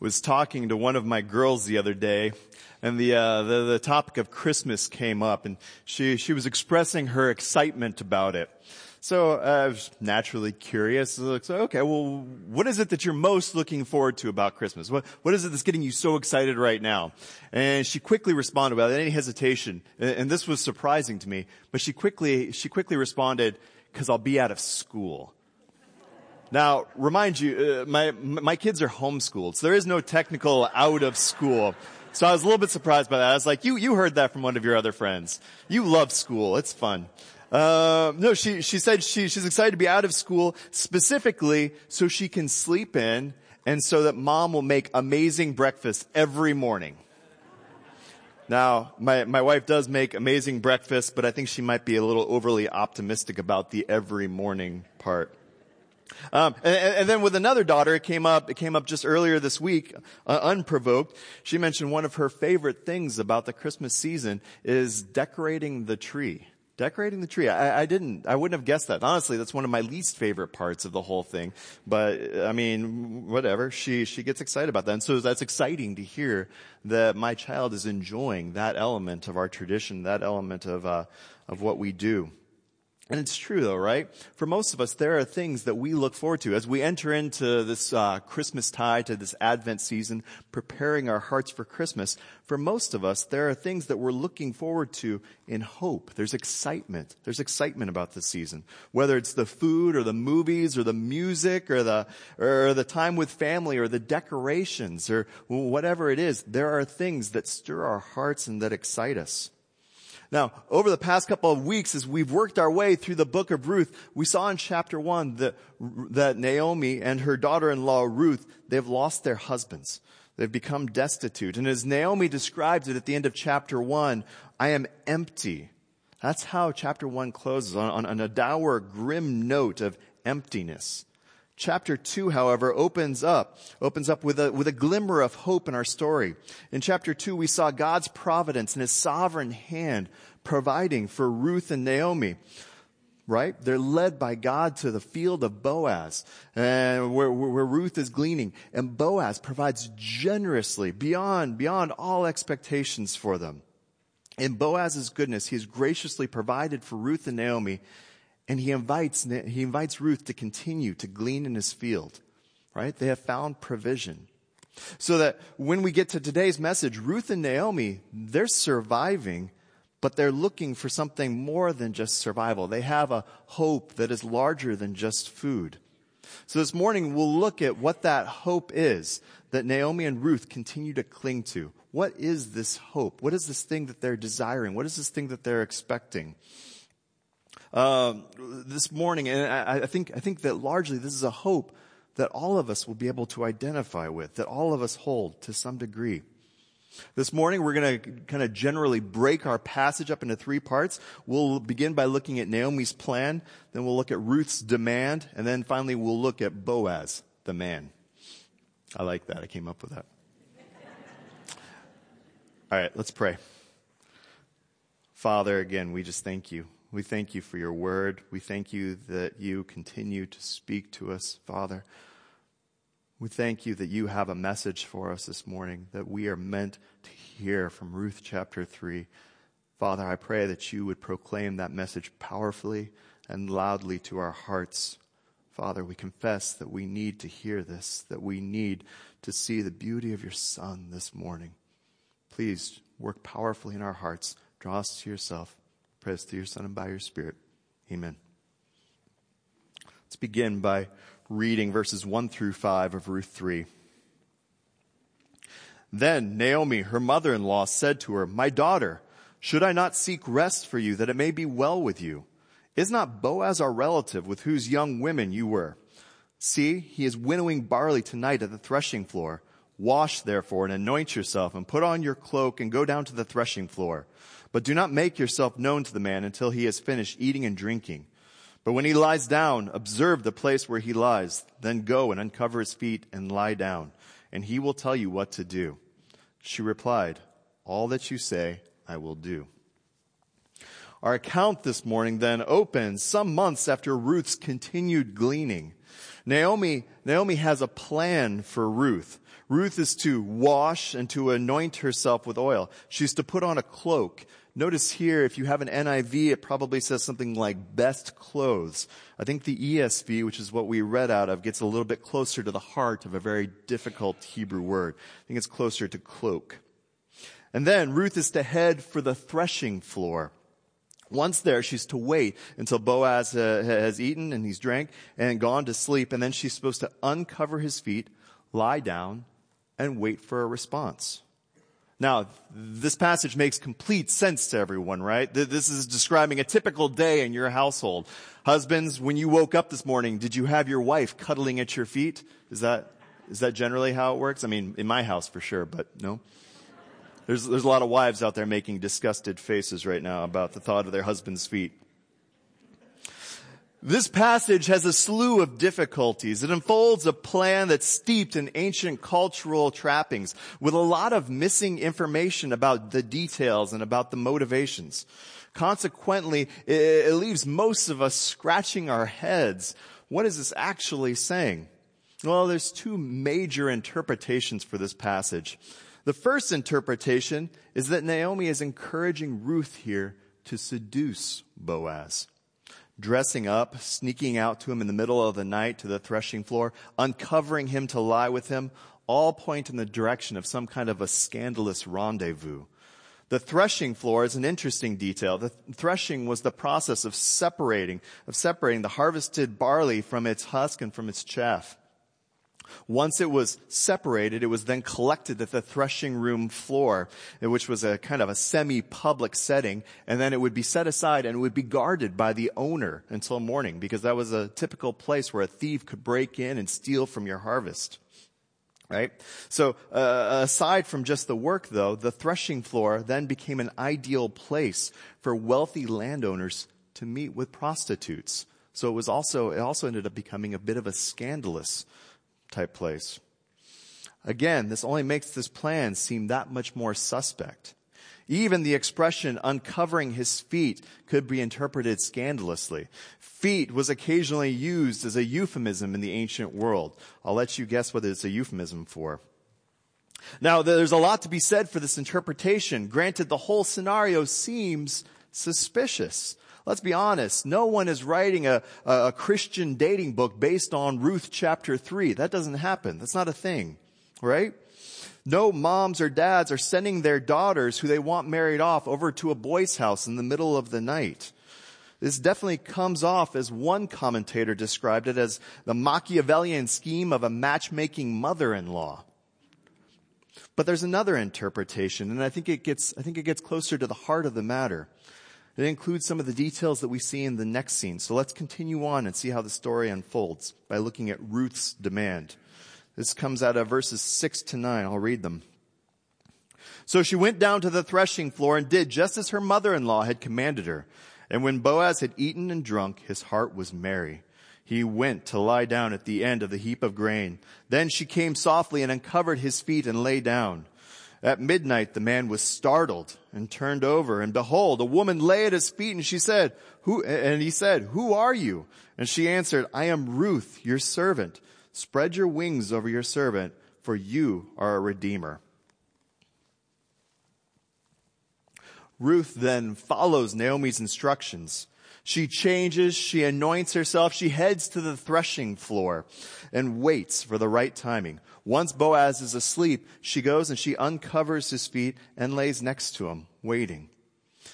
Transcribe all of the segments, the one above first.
was talking to one of my girls the other day and the, uh, the, the topic of Christmas came up and she, she was expressing her excitement about it. So uh, I was naturally curious. So, okay, well, what is it that you're most looking forward to about Christmas? What, what is it that's getting you so excited right now? And she quickly responded without any hesitation, and this was surprising to me, but she quickly, she quickly responded, cause I'll be out of school. Now, remind you, uh, my, my kids are homeschooled, so there is no technical out of school. So I was a little bit surprised by that. I was like, you, you heard that from one of your other friends. You love school. It's fun. Uh, no, she, she said she, she's excited to be out of school specifically so she can sleep in and so that mom will make amazing breakfast every morning. Now, my, my wife does make amazing breakfast, but I think she might be a little overly optimistic about the every morning part. Um, and, and, then with another daughter, it came up. It came up just earlier this week, uh, unprovoked. She mentioned one of her favorite things about the Christmas season is decorating the tree decorating the tree. I, I, didn't, I wouldn't have guessed that. Honestly, that's one of my least favorite parts of the whole thing. But, I mean, whatever. She, she gets excited about that. And so that's exciting to hear that my child is enjoying that element of our tradition, that element of, uh, of what we do. And it's true though, right? For most of us, there are things that we look forward to as we enter into this uh, Christmas tide, to this Advent season, preparing our hearts for Christmas. For most of us, there are things that we're looking forward to in hope. There's excitement. There's excitement about this season. Whether it's the food or the movies or the music or the, or the time with family or the decorations or whatever it is, there are things that stir our hearts and that excite us. Now, over the past couple of weeks, as we've worked our way through the book of Ruth, we saw in chapter one that, that Naomi and her daughter-in-law Ruth, they've lost their husbands. They've become destitute. And as Naomi describes it at the end of chapter one, I am empty. That's how chapter one closes on, on, on a dour, grim note of emptiness. Chapter two, however, opens up, opens up with a, with a glimmer of hope in our story. In chapter two, we saw God's providence and his sovereign hand providing for Ruth and Naomi. Right? They're led by God to the field of Boaz, and where, where Ruth is gleaning. And Boaz provides generously beyond, beyond all expectations for them. In Boaz's goodness, he has graciously provided for Ruth and Naomi and he invites, he invites Ruth to continue to glean in his field, right? They have found provision. So that when we get to today's message, Ruth and Naomi, they're surviving, but they're looking for something more than just survival. They have a hope that is larger than just food. So this morning we'll look at what that hope is that Naomi and Ruth continue to cling to. What is this hope? What is this thing that they're desiring? What is this thing that they're expecting? Um, this morning, and I, I think I think that largely this is a hope that all of us will be able to identify with, that all of us hold to some degree. This morning we're going to kind of generally break our passage up into three parts. We'll begin by looking at Naomi's plan, then we'll look at Ruth's demand, and then finally we'll look at Boaz, the man. I like that. I came up with that. All right, let's pray. Father, again, we just thank you we thank you for your word. We thank you that you continue to speak to us, Father. We thank you that you have a message for us this morning that we are meant to hear from Ruth chapter 3. Father, I pray that you would proclaim that message powerfully and loudly to our hearts. Father, we confess that we need to hear this, that we need to see the beauty of your Son this morning. Please work powerfully in our hearts. Draw us to yourself. Pray this through your Son and by your Spirit. Amen. Let's begin by reading verses 1 through 5 of Ruth 3. Then Naomi, her mother-in-law, said to her, My daughter, should I not seek rest for you that it may be well with you? Is not Boaz our relative with whose young women you were? See, he is winnowing barley tonight at the threshing floor. Wash therefore and anoint yourself and put on your cloak and go down to the threshing floor. But do not make yourself known to the man until he has finished eating and drinking. But when he lies down, observe the place where he lies. Then go and uncover his feet and lie down, and he will tell you what to do. She replied, All that you say, I will do. Our account this morning then opens some months after Ruth's continued gleaning. Naomi, Naomi has a plan for Ruth. Ruth is to wash and to anoint herself with oil. She's to put on a cloak. Notice here, if you have an NIV, it probably says something like best clothes. I think the ESV, which is what we read out of, gets a little bit closer to the heart of a very difficult Hebrew word. I think it's closer to cloak. And then Ruth is to head for the threshing floor. Once there, she's to wait until Boaz uh, has eaten and he's drank and gone to sleep. And then she's supposed to uncover his feet, lie down, and wait for a response. Now, this passage makes complete sense to everyone, right? This is describing a typical day in your household. Husbands, when you woke up this morning, did you have your wife cuddling at your feet? Is that, is that generally how it works? I mean, in my house for sure, but no? There's, there's a lot of wives out there making disgusted faces right now about the thought of their husband's feet. This passage has a slew of difficulties. It unfolds a plan that's steeped in ancient cultural trappings with a lot of missing information about the details and about the motivations. Consequently, it, leaves most of us scratching our heads. What is this actually saying? Well, there's two major interpretations for this passage. The first interpretation is that Naomi is encouraging Ruth here to seduce Boaz. Dressing up, sneaking out to him in the middle of the night to the threshing floor, uncovering him to lie with him, all point in the direction of some kind of a scandalous rendezvous. The threshing floor is an interesting detail. The threshing was the process of separating, of separating the harvested barley from its husk and from its chaff. Once it was separated, it was then collected at the threshing room floor, which was a kind of a semi-public setting, and then it would be set aside and it would be guarded by the owner until morning, because that was a typical place where a thief could break in and steal from your harvest. Right? So, uh, aside from just the work though, the threshing floor then became an ideal place for wealthy landowners to meet with prostitutes. So it was also, it also ended up becoming a bit of a scandalous type place. Again, this only makes this plan seem that much more suspect. Even the expression uncovering his feet could be interpreted scandalously. Feet was occasionally used as a euphemism in the ancient world. I'll let you guess what it's a euphemism for. Now, there's a lot to be said for this interpretation. Granted, the whole scenario seems suspicious. Let's be honest. No one is writing a, a Christian dating book based on Ruth chapter 3. That doesn't happen. That's not a thing, right? No moms or dads are sending their daughters who they want married off over to a boy's house in the middle of the night. This definitely comes off as one commentator described it as the Machiavellian scheme of a matchmaking mother-in-law. But there's another interpretation, and I think it gets, I think it gets closer to the heart of the matter. It includes some of the details that we see in the next scene. So let's continue on and see how the story unfolds by looking at Ruth's demand. This comes out of verses 6 to 9. I'll read them. So she went down to the threshing floor and did just as her mother-in-law had commanded her. And when Boaz had eaten and drunk, his heart was merry. He went to lie down at the end of the heap of grain. Then she came softly and uncovered his feet and lay down. At midnight, the man was startled and turned over and behold, a woman lay at his feet and she said, who, and he said, who are you? And she answered, I am Ruth, your servant. Spread your wings over your servant, for you are a redeemer. Ruth then follows Naomi's instructions she changes, she anoints herself, she heads to the threshing floor and waits for the right timing. Once Boaz is asleep, she goes and she uncovers his feet and lays next to him, waiting.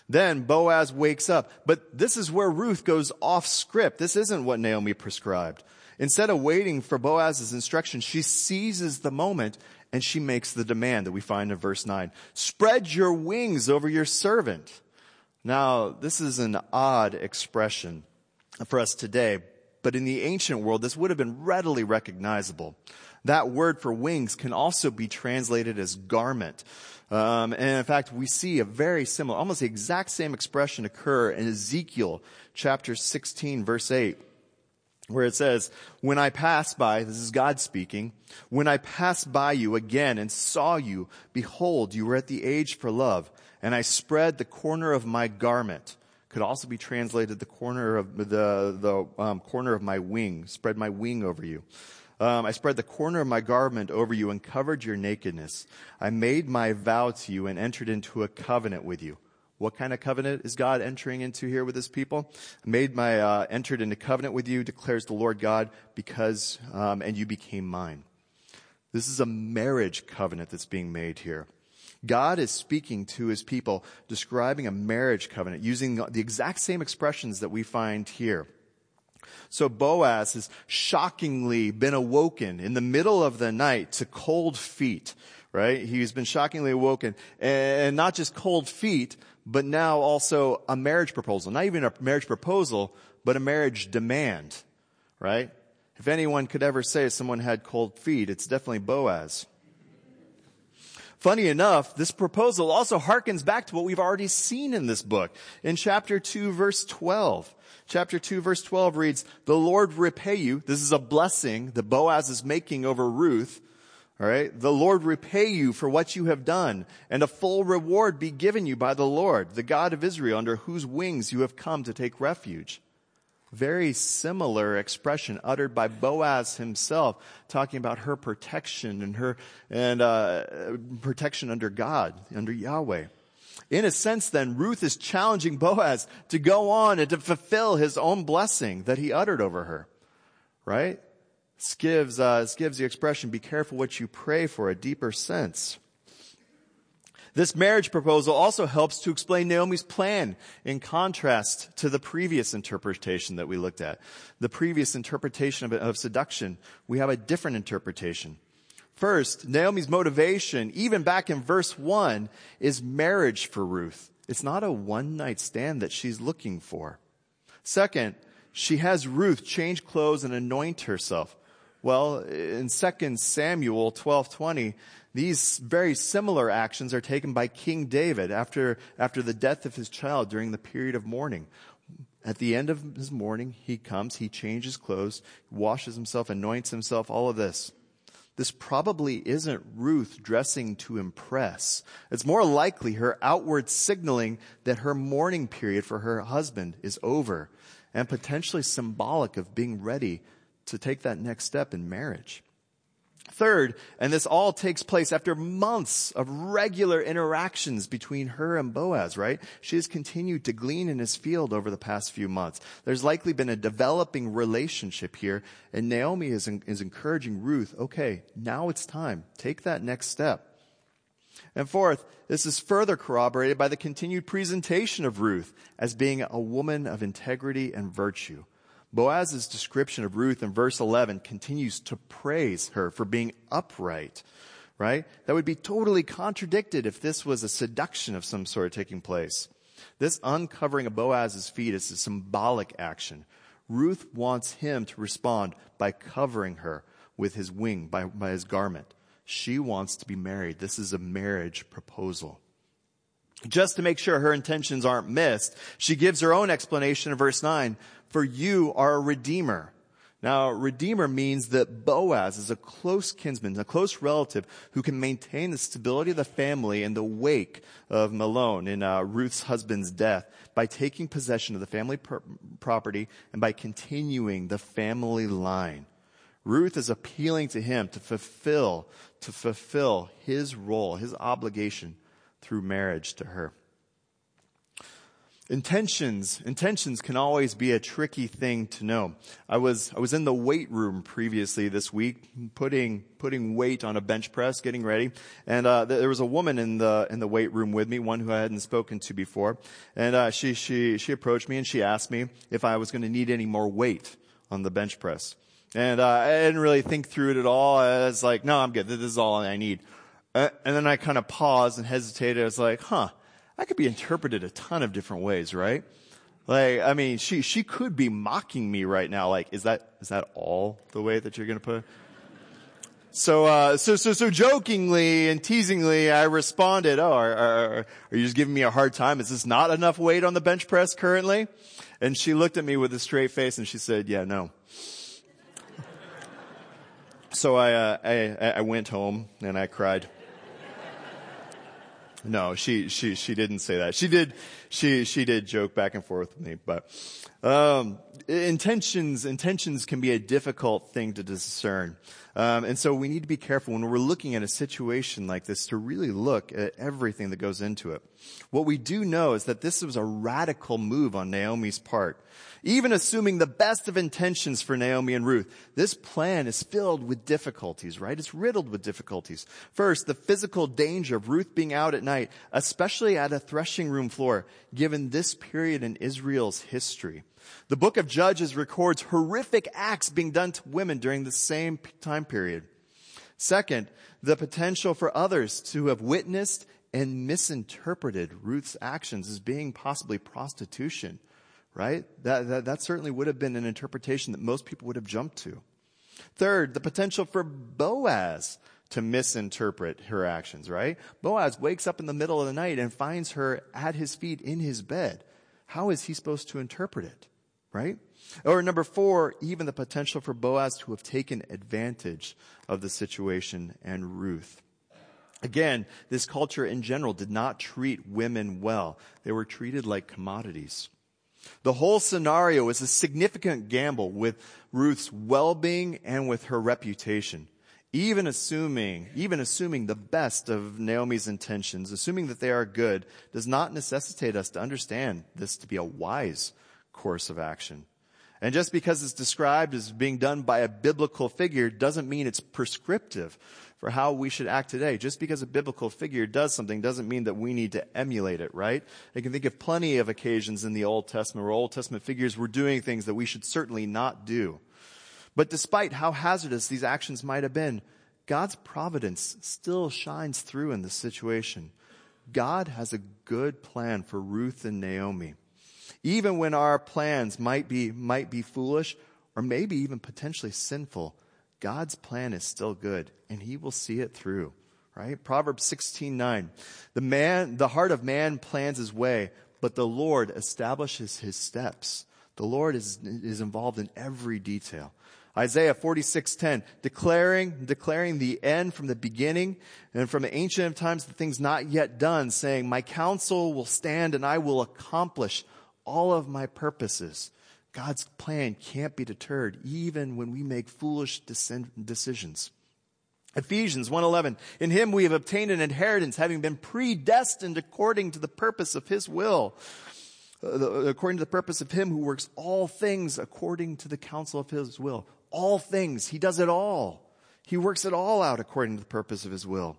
Then Boaz wakes up, but this is where Ruth goes off script. This isn't what Naomi prescribed. Instead of waiting for Boaz's instruction, she seizes the moment and she makes the demand that we find in verse 9. Spread your wings over your servant. Now, this is an odd expression for us today, but in the ancient world, this would have been readily recognizable. That word for wings can also be translated as garment. Um, and in fact, we see a very similar, almost the exact same expression occur in Ezekiel chapter 16 verse 8 where it says, when I passed by, this is God speaking, when I passed by you again and saw you, behold, you were at the age for love and I spread the corner of my garment, could also be translated the corner of the, the um, corner of my wing, spread my wing over you. Um, I spread the corner of my garment over you and covered your nakedness. I made my vow to you and entered into a covenant with you. What kind of covenant is God entering into here with his people? I made my, uh, entered into covenant with you, declares the Lord God, because, um, and you became mine. This is a marriage covenant that's being made here. God is speaking to his people, describing a marriage covenant using the exact same expressions that we find here. So Boaz has shockingly been awoken in the middle of the night to cold feet, right? He's been shockingly awoken and not just cold feet, but now also a marriage proposal. Not even a marriage proposal, but a marriage demand, right? If anyone could ever say someone had cold feet, it's definitely Boaz. Funny enough, this proposal also harkens back to what we've already seen in this book. In chapter 2 verse 12. Chapter 2 verse 12 reads, The Lord repay you. This is a blessing that Boaz is making over Ruth. Alright? The Lord repay you for what you have done, and a full reward be given you by the Lord, the God of Israel, under whose wings you have come to take refuge very similar expression uttered by Boaz himself, talking about her protection and her and uh, protection under God, under Yahweh. In a sense, then, Ruth is challenging Boaz to go on and to fulfill his own blessing that he uttered over her. Right? This gives, uh, gives the expression, be careful what you pray for a deeper sense. This marriage proposal also helps to explain Naomi's plan in contrast to the previous interpretation that we looked at. The previous interpretation of, of seduction, we have a different interpretation. First, Naomi's motivation, even back in verse 1, is marriage for Ruth. It's not a one night stand that she's looking for. Second, she has Ruth change clothes and anoint herself. Well, in 2 Samuel 12:20, these very similar actions are taken by King David after, after the death of his child during the period of mourning. At the end of his mourning, he comes, he changes clothes, washes himself, anoints himself, all of this. This probably isn't Ruth dressing to impress. It's more likely her outward signaling that her mourning period for her husband is over and potentially symbolic of being ready to take that next step in marriage. Third, and this all takes place after months of regular interactions between her and Boaz, right? She has continued to glean in his field over the past few months. There's likely been a developing relationship here, and Naomi is, is encouraging Ruth, okay, now it's time. Take that next step. And fourth, this is further corroborated by the continued presentation of Ruth as being a woman of integrity and virtue. Boaz's description of Ruth in verse 11 continues to praise her for being upright, right? That would be totally contradicted if this was a seduction of some sort taking place. This uncovering of Boaz's feet is a symbolic action. Ruth wants him to respond by covering her with his wing, by, by his garment. She wants to be married. This is a marriage proposal. Just to make sure her intentions aren't missed, she gives her own explanation in verse 9 for you are a redeemer. Now, redeemer means that Boaz is a close kinsman, a close relative who can maintain the stability of the family in the wake of Mahlon in uh, Ruth's husband's death by taking possession of the family property and by continuing the family line. Ruth is appealing to him to fulfill, to fulfill his role, his obligation through marriage to her. Intentions, intentions can always be a tricky thing to know. I was, I was in the weight room previously this week, putting, putting weight on a bench press, getting ready. And, uh, there was a woman in the, in the weight room with me, one who I hadn't spoken to before. And, uh, she, she, she approached me and she asked me if I was going to need any more weight on the bench press. And, uh, I didn't really think through it at all. I was like, no, I'm good. This is all I need. Uh, and then I kind of paused and hesitated. I was like, huh that could be interpreted a ton of different ways, right? Like, I mean, she, she could be mocking me right now. Like, is that, is that all the way that you're going to put? So, uh, so, so, so jokingly and teasingly, I responded, oh, are, are, are you just giving me a hard time? Is this not enough weight on the bench press currently? And she looked at me with a straight face and she said, yeah, no. so I, uh, I, I went home and I cried. No, she, she, she didn't say that. She did, she, she did joke back and forth with me, but, um, intentions, intentions can be a difficult thing to discern. Um, and so we need to be careful when we're looking at a situation like this to really look at everything that goes into it. What we do know is that this was a radical move on Naomi's part. Even assuming the best of intentions for Naomi and Ruth, this plan is filled with difficulties, right? It's riddled with difficulties. First, the physical danger of Ruth being out at night, especially at a threshing room floor, given this period in Israel's history. The book of Judges records horrific acts being done to women during the same time period. Second, the potential for others to have witnessed and misinterpreted Ruth's actions as being possibly prostitution, right? That, that, that certainly would have been an interpretation that most people would have jumped to. Third, the potential for Boaz to misinterpret her actions, right? Boaz wakes up in the middle of the night and finds her at his feet in his bed. How is he supposed to interpret it? right? Or number four, even the potential for Boaz to have taken advantage of the situation and Ruth. Again, this culture in general did not treat women well. They were treated like commodities. The whole scenario is a significant gamble with Ruth's well-being and with her reputation. Even assuming, even assuming the best of Naomi's intentions, assuming that they are good, does not necessitate us to understand this to be a wise course of action. And just because it's described as being done by a biblical figure doesn't mean it's prescriptive for how we should act today. Just because a biblical figure does something doesn't mean that we need to emulate it, right? I can think of plenty of occasions in the Old Testament where Old Testament figures were doing things that we should certainly not do. But despite how hazardous these actions might have been, God's providence still shines through in this situation. God has a good plan for Ruth and Naomi. Even when our plans might be, might be foolish or maybe even potentially sinful, God's plan is still good and he will see it through. Right? Proverbs 16:9. The man, the heart of man plans his way, but the Lord establishes his steps. The Lord is, is involved in every detail. Isaiah 46:10, declaring, declaring the end from the beginning and from the ancient of times the things not yet done, saying, My counsel will stand and I will accomplish all of my purposes. God's plan can't be deterred even when we make foolish decisions. Ephesians 1:11 In him we have obtained an inheritance having been predestined according to the purpose of his will uh, according to the purpose of him who works all things according to the counsel of his will all things. He does it all. He works it all out according to the purpose of his will.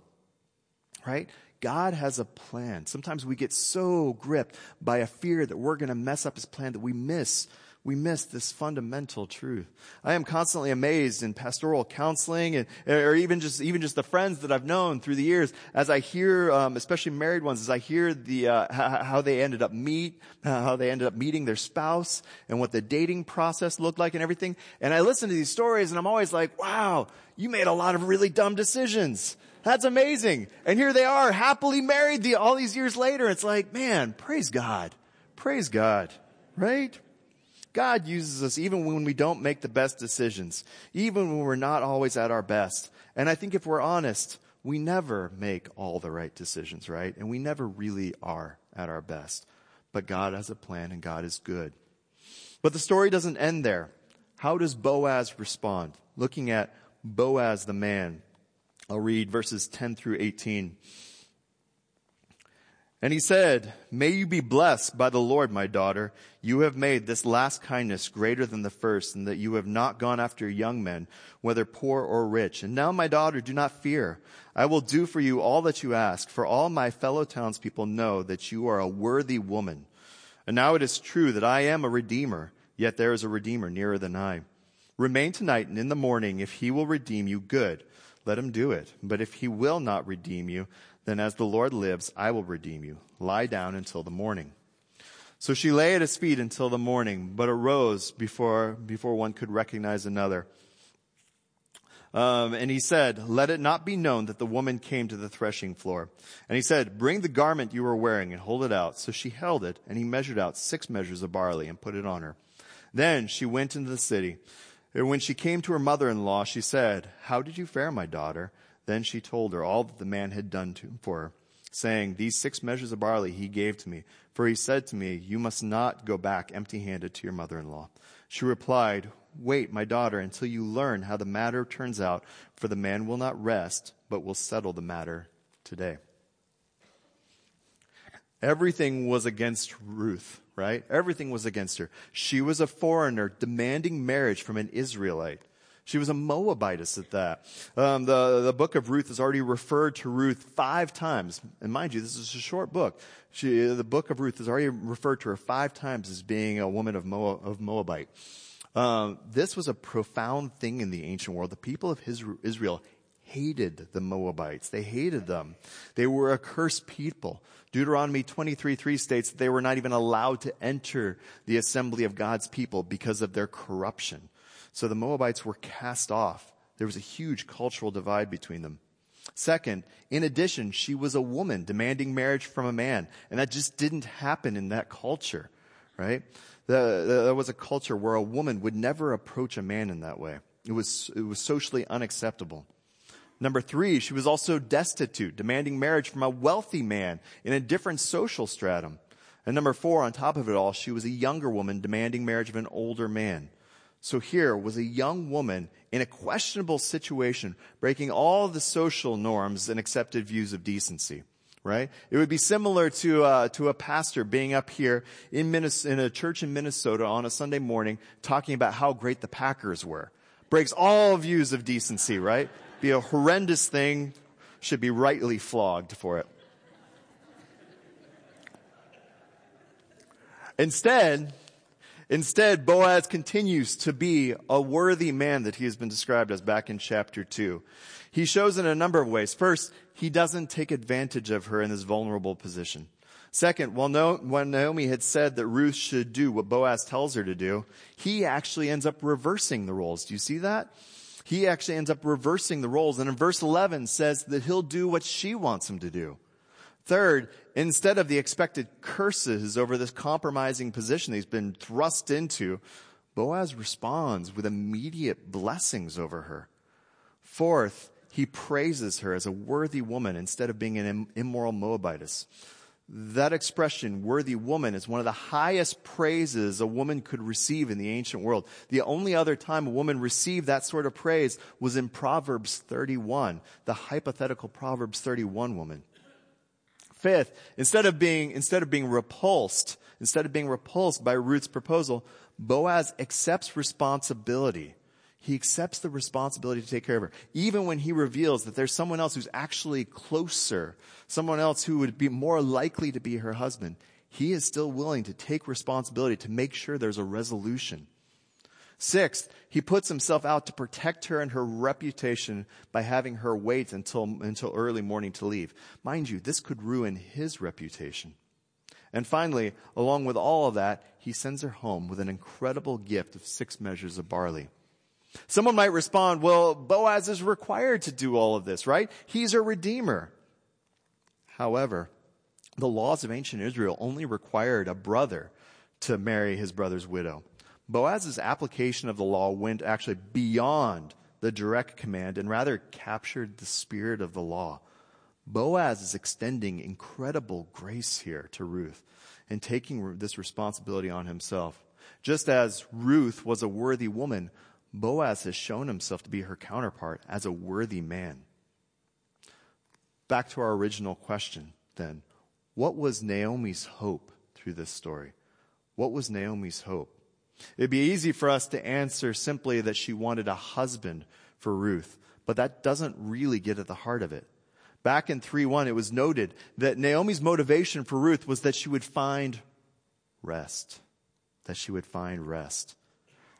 Right? God has a plan. Sometimes we get so gripped by a fear that we're going to mess up his plan that we miss we miss this fundamental truth. I am constantly amazed in pastoral counseling and, or even just, even just the friends that I've known through the years as I hear, um, especially married ones, as I hear the, uh, how they ended up meet, how they ended up meeting their spouse and what the dating process looked like and everything. And I listen to these stories and I'm always like, wow, you made a lot of really dumb decisions. That's amazing. And here they are happily married the, all these years later. It's like, man, praise God. Praise God. Right? God uses us even when we don't make the best decisions, even when we're not always at our best. And I think if we're honest, we never make all the right decisions, right? And we never really are at our best. But God has a plan and God is good. But the story doesn't end there. How does Boaz respond? Looking at Boaz the man, I'll read verses 10 through 18. And he said, May you be blessed by the Lord, my daughter. You have made this last kindness greater than the first, and that you have not gone after young men, whether poor or rich. And now, my daughter, do not fear. I will do for you all that you ask, for all my fellow townspeople know that you are a worthy woman. And now it is true that I am a redeemer, yet there is a redeemer nearer than I. Remain tonight, and in the morning, if he will redeem you, good let him do it. But if he will not redeem you, then as the Lord lives, I will redeem you. Lie down until the morning. So she lay at his feet until the morning, but arose before, before one could recognize another. Um, and he said, let it not be known that the woman came to the threshing floor. And he said, bring the garment you are wearing and hold it out. So she held it, and he measured out six measures of barley and put it on her. Then she went into the city. And when she came to her mother-in-law, she said, How did you fare, my daughter? Then she told her all that the man had done to, for her. saying, These six measures of barley he gave to me. For he said to me, You must not go back empty handed to your mother in law. She replied, Wait, my daughter, until you learn how the matter turns out, for the man will not rest, but will settle the matter today. Everything was against Ruth, right? Everything was against her. She was a foreigner demanding marriage from an Israelite. She was a Moabitess at that. Um, the, the book of Ruth has already referred to Ruth five times. And mind you, this is a short book. She, the book of Ruth has already referred to her five times as being a woman of, Moab, of Moabite. Um, this was a profound thing in the ancient world. The people of Israel hated the Moabites. They hated them. They were a cursed people. Deuteronomy 23, 3 states that they were not even allowed to enter the assembly of God's people because of their corruption. So the Moabites were cast off. There was a huge cultural divide between them. Second, in addition, she was a woman demanding marriage from a man, and that just didn't happen in that culture, right? The, the, there was a culture where a woman would never approach a man in that way. It was, it was socially unacceptable. Number three, she was also destitute, demanding marriage from a wealthy man in a different social stratum. And number four, on top of it all, she was a younger woman demanding marriage of an older man. So here was a young woman in a questionable situation, breaking all the social norms and accepted views of decency. Right? It would be similar to uh, to a pastor being up here in Minnesota, in a church in Minnesota on a Sunday morning, talking about how great the Packers were. Breaks all views of decency. Right? Be a horrendous thing. Should be rightly flogged for it. Instead, Instead, Boaz continues to be a worthy man that he has been described as back in chapter 2. He shows in a number of ways. First, he doesn't take advantage of her in this vulnerable position. Second, when Naomi had said that Ruth should do what Boaz tells her to do, he actually ends up reversing the roles. Do you see that? He actually ends up reversing the roles. And in verse 11 says that he'll do what she wants him to do. Third, instead of the expected curses over this compromising position he's been thrust into, Boaz responds with immediate blessings over her. Fourth, he praises her as a worthy woman instead of being an immoral Moabitess. That expression, worthy woman, is one of the highest praises a woman could receive in the ancient world. The only other time a woman received that sort of praise was in Proverbs 31, the hypothetical Proverbs 31 woman. Fifth, instead of being, instead of being repulsed, instead of being repulsed by Ruth's proposal, Boaz accepts responsibility. He accepts the responsibility to take care of her. Even when he reveals that there's someone else who's actually closer, someone else who would be more likely to be her husband, he is still willing to take responsibility to make sure there's a resolution. Sixth, he puts himself out to protect her and her reputation by having her wait until, until early morning to leave. Mind you, this could ruin his reputation. And finally, along with all of that, he sends her home with an incredible gift of six measures of barley. Someone might respond, well, Boaz is required to do all of this, right? He's a redeemer. However, the laws of ancient Israel only required a brother to marry his brother's widow. Boaz's application of the law went actually beyond the direct command and rather captured the spirit of the law. Boaz is extending incredible grace here to Ruth and taking this responsibility on himself. Just as Ruth was a worthy woman, Boaz has shown himself to be her counterpart as a worthy man. Back to our original question then. What was Naomi's hope through this story? What was Naomi's hope? It'd be easy for us to answer simply that she wanted a husband for Ruth, but that doesn't really get at the heart of it. Back in 3-1, it was noted that Naomi's motivation for Ruth was that she would find rest. That she would find rest.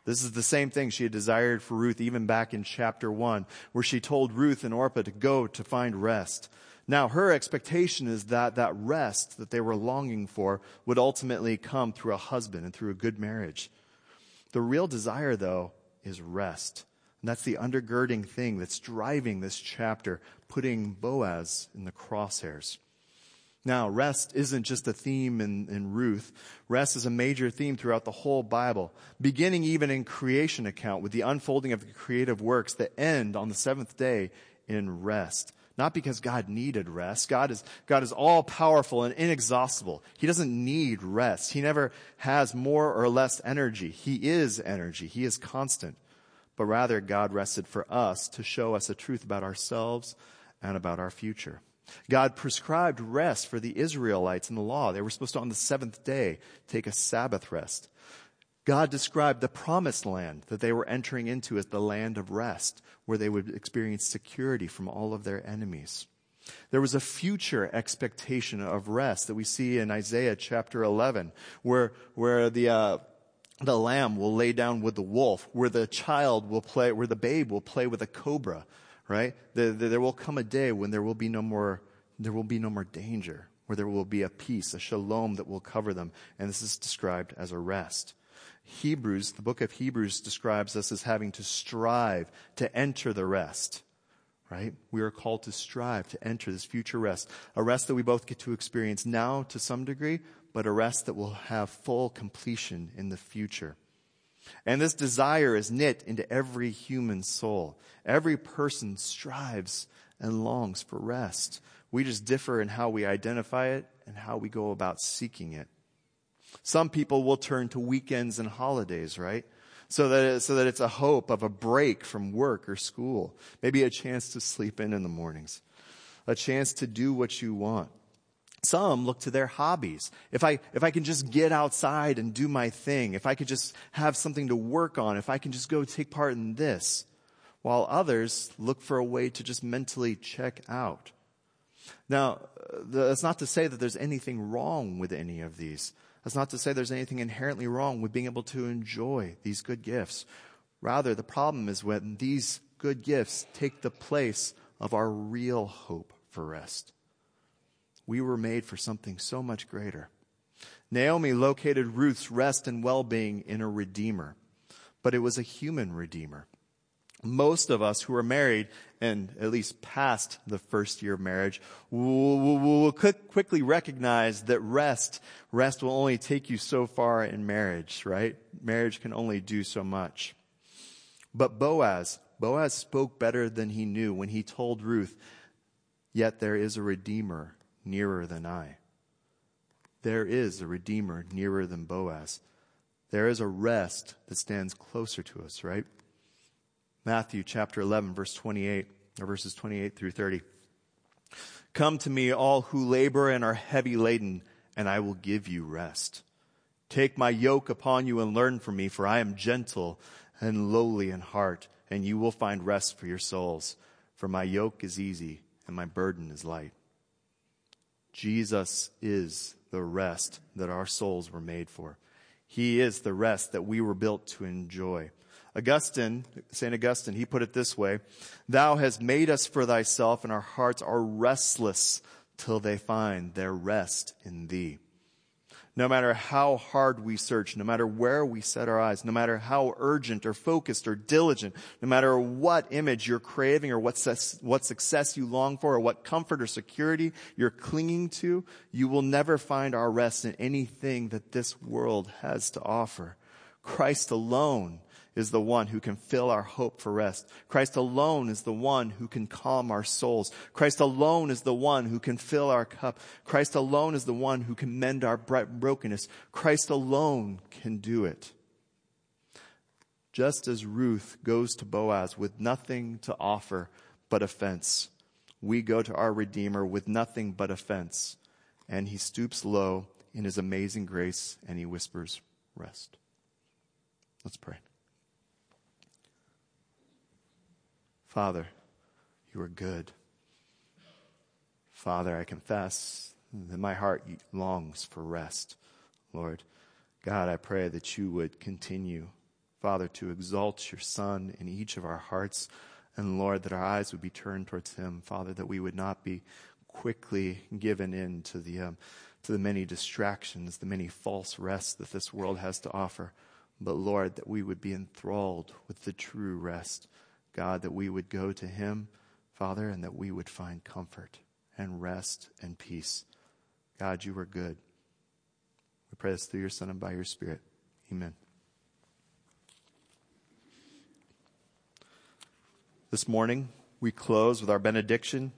This is the same thing she had desired for Ruth even back in chapter 1, where she told Ruth and Orpah to go to find rest. Now, her expectation is that that rest that they were longing for would ultimately come through a husband and through a good marriage. The real desire, though, is rest. And that's the undergirding thing that's driving this chapter, putting Boaz in the crosshairs. Now, rest isn't just a theme in, in Ruth. Rest is a major theme throughout the whole Bible, beginning even in creation account with the unfolding of the creative works that end on the seventh day in rest. Not because God needed rest. God is, God is all powerful and inexhaustible. He doesn't need rest. He never has more or less energy. He is energy. He is constant. But rather, God rested for us to show us the truth about ourselves and about our future. God prescribed rest for the Israelites in the law. They were supposed to, on the seventh day, take a Sabbath rest. God described the promised land that they were entering into as the land of rest, where they would experience security from all of their enemies. There was a future expectation of rest that we see in Isaiah chapter 11, where, where the, uh, the lamb will lay down with the wolf, where the child will play, where the babe will play with a cobra, right? The, the, there will come a day when there will be no more, there will be no more danger, where there will be a peace, a shalom that will cover them. And this is described as a rest. Hebrews, the book of Hebrews describes us as having to strive to enter the rest, right? We are called to strive to enter this future rest, a rest that we both get to experience now to some degree, but a rest that will have full completion in the future. And this desire is knit into every human soul. Every person strives and longs for rest. We just differ in how we identify it and how we go about seeking it. Some people will turn to weekends and holidays, right? So that, so that it's a hope of a break from work or school. Maybe a chance to sleep in in the mornings. A chance to do what you want. Some look to their hobbies. If I, if I can just get outside and do my thing, if I could just have something to work on, if I can just go take part in this, while others look for a way to just mentally check out. Now, uh, that's not to say that there's anything wrong with any of these. That's not to say there's anything inherently wrong with being able to enjoy these good gifts. Rather, the problem is when these good gifts take the place of our real hope for rest. We were made for something so much greater. Naomi located Ruth's rest and well-being in a redeemer, but it was a human redeemer most of us who are married and at least past the first year of marriage will, will, will quickly recognize that rest, rest will only take you so far in marriage, right? Marriage can only do so much. But Boaz, Boaz spoke better than he knew when he told Ruth, yet there is a redeemer nearer than I. There is a redeemer nearer than Boaz. There is a rest that stands closer to us, right? Matthew chapter 11 verse 28 or verses 28 through 30. Come to me all who labor and are heavy laden and I will give you rest. Take my yoke upon you and learn from me for I am gentle and lowly in heart and you will find rest for your souls. For my yoke is easy and my burden is light. Jesus is the rest that our souls were made for. He is the rest that we were built to enjoy. Augustine, St. Augustine, he put it this way, Thou hast made us for thyself and our hearts are restless till they find their rest in thee. No matter how hard we search, no matter where we set our eyes, no matter how urgent or focused or diligent, no matter what image you're craving or what, success, what success you long for or what comfort or security you're clinging to, you will never find our rest in anything that this world has to offer. Christ alone is the one who can fill our hope for rest. Christ alone is the one who can calm our souls. Christ alone is the one who can fill our cup. Christ alone is the one who can mend our brokenness. Christ alone can do it. Just as Ruth goes to Boaz with nothing to offer but offense, we go to our Redeemer with nothing but offense. And he stoops low in his amazing grace and he whispers, Rest. Let's pray. Father, you are good. Father, I confess that my heart longs for rest. Lord, God, I pray that you would continue, Father, to exalt your Son in each of our hearts. And Lord, that our eyes would be turned towards him. Father, that we would not be quickly given in to the, um, to the many distractions, the many false rests that this world has to offer. But Lord, that we would be enthralled with the true rest God, that we would go to Him, Father, and that we would find comfort and rest and peace. God, you are good. We pray this through your Son and by your Spirit. Amen. This morning, we close with our benediction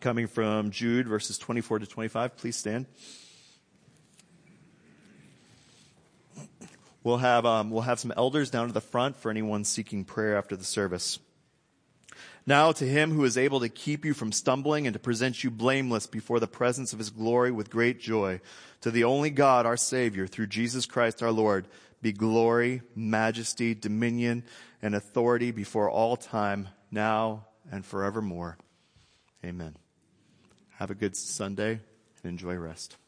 coming from Jude verses 24 to 25. Please stand. We'll have, um, we'll have some elders down to the front for anyone seeking prayer after the service. Now to him who is able to keep you from stumbling and to present you blameless before the presence of his glory with great joy, to the only God, our Savior, through Jesus Christ our Lord, be glory, majesty, dominion, and authority before all time, now and forevermore. Amen. Have a good Sunday and enjoy rest.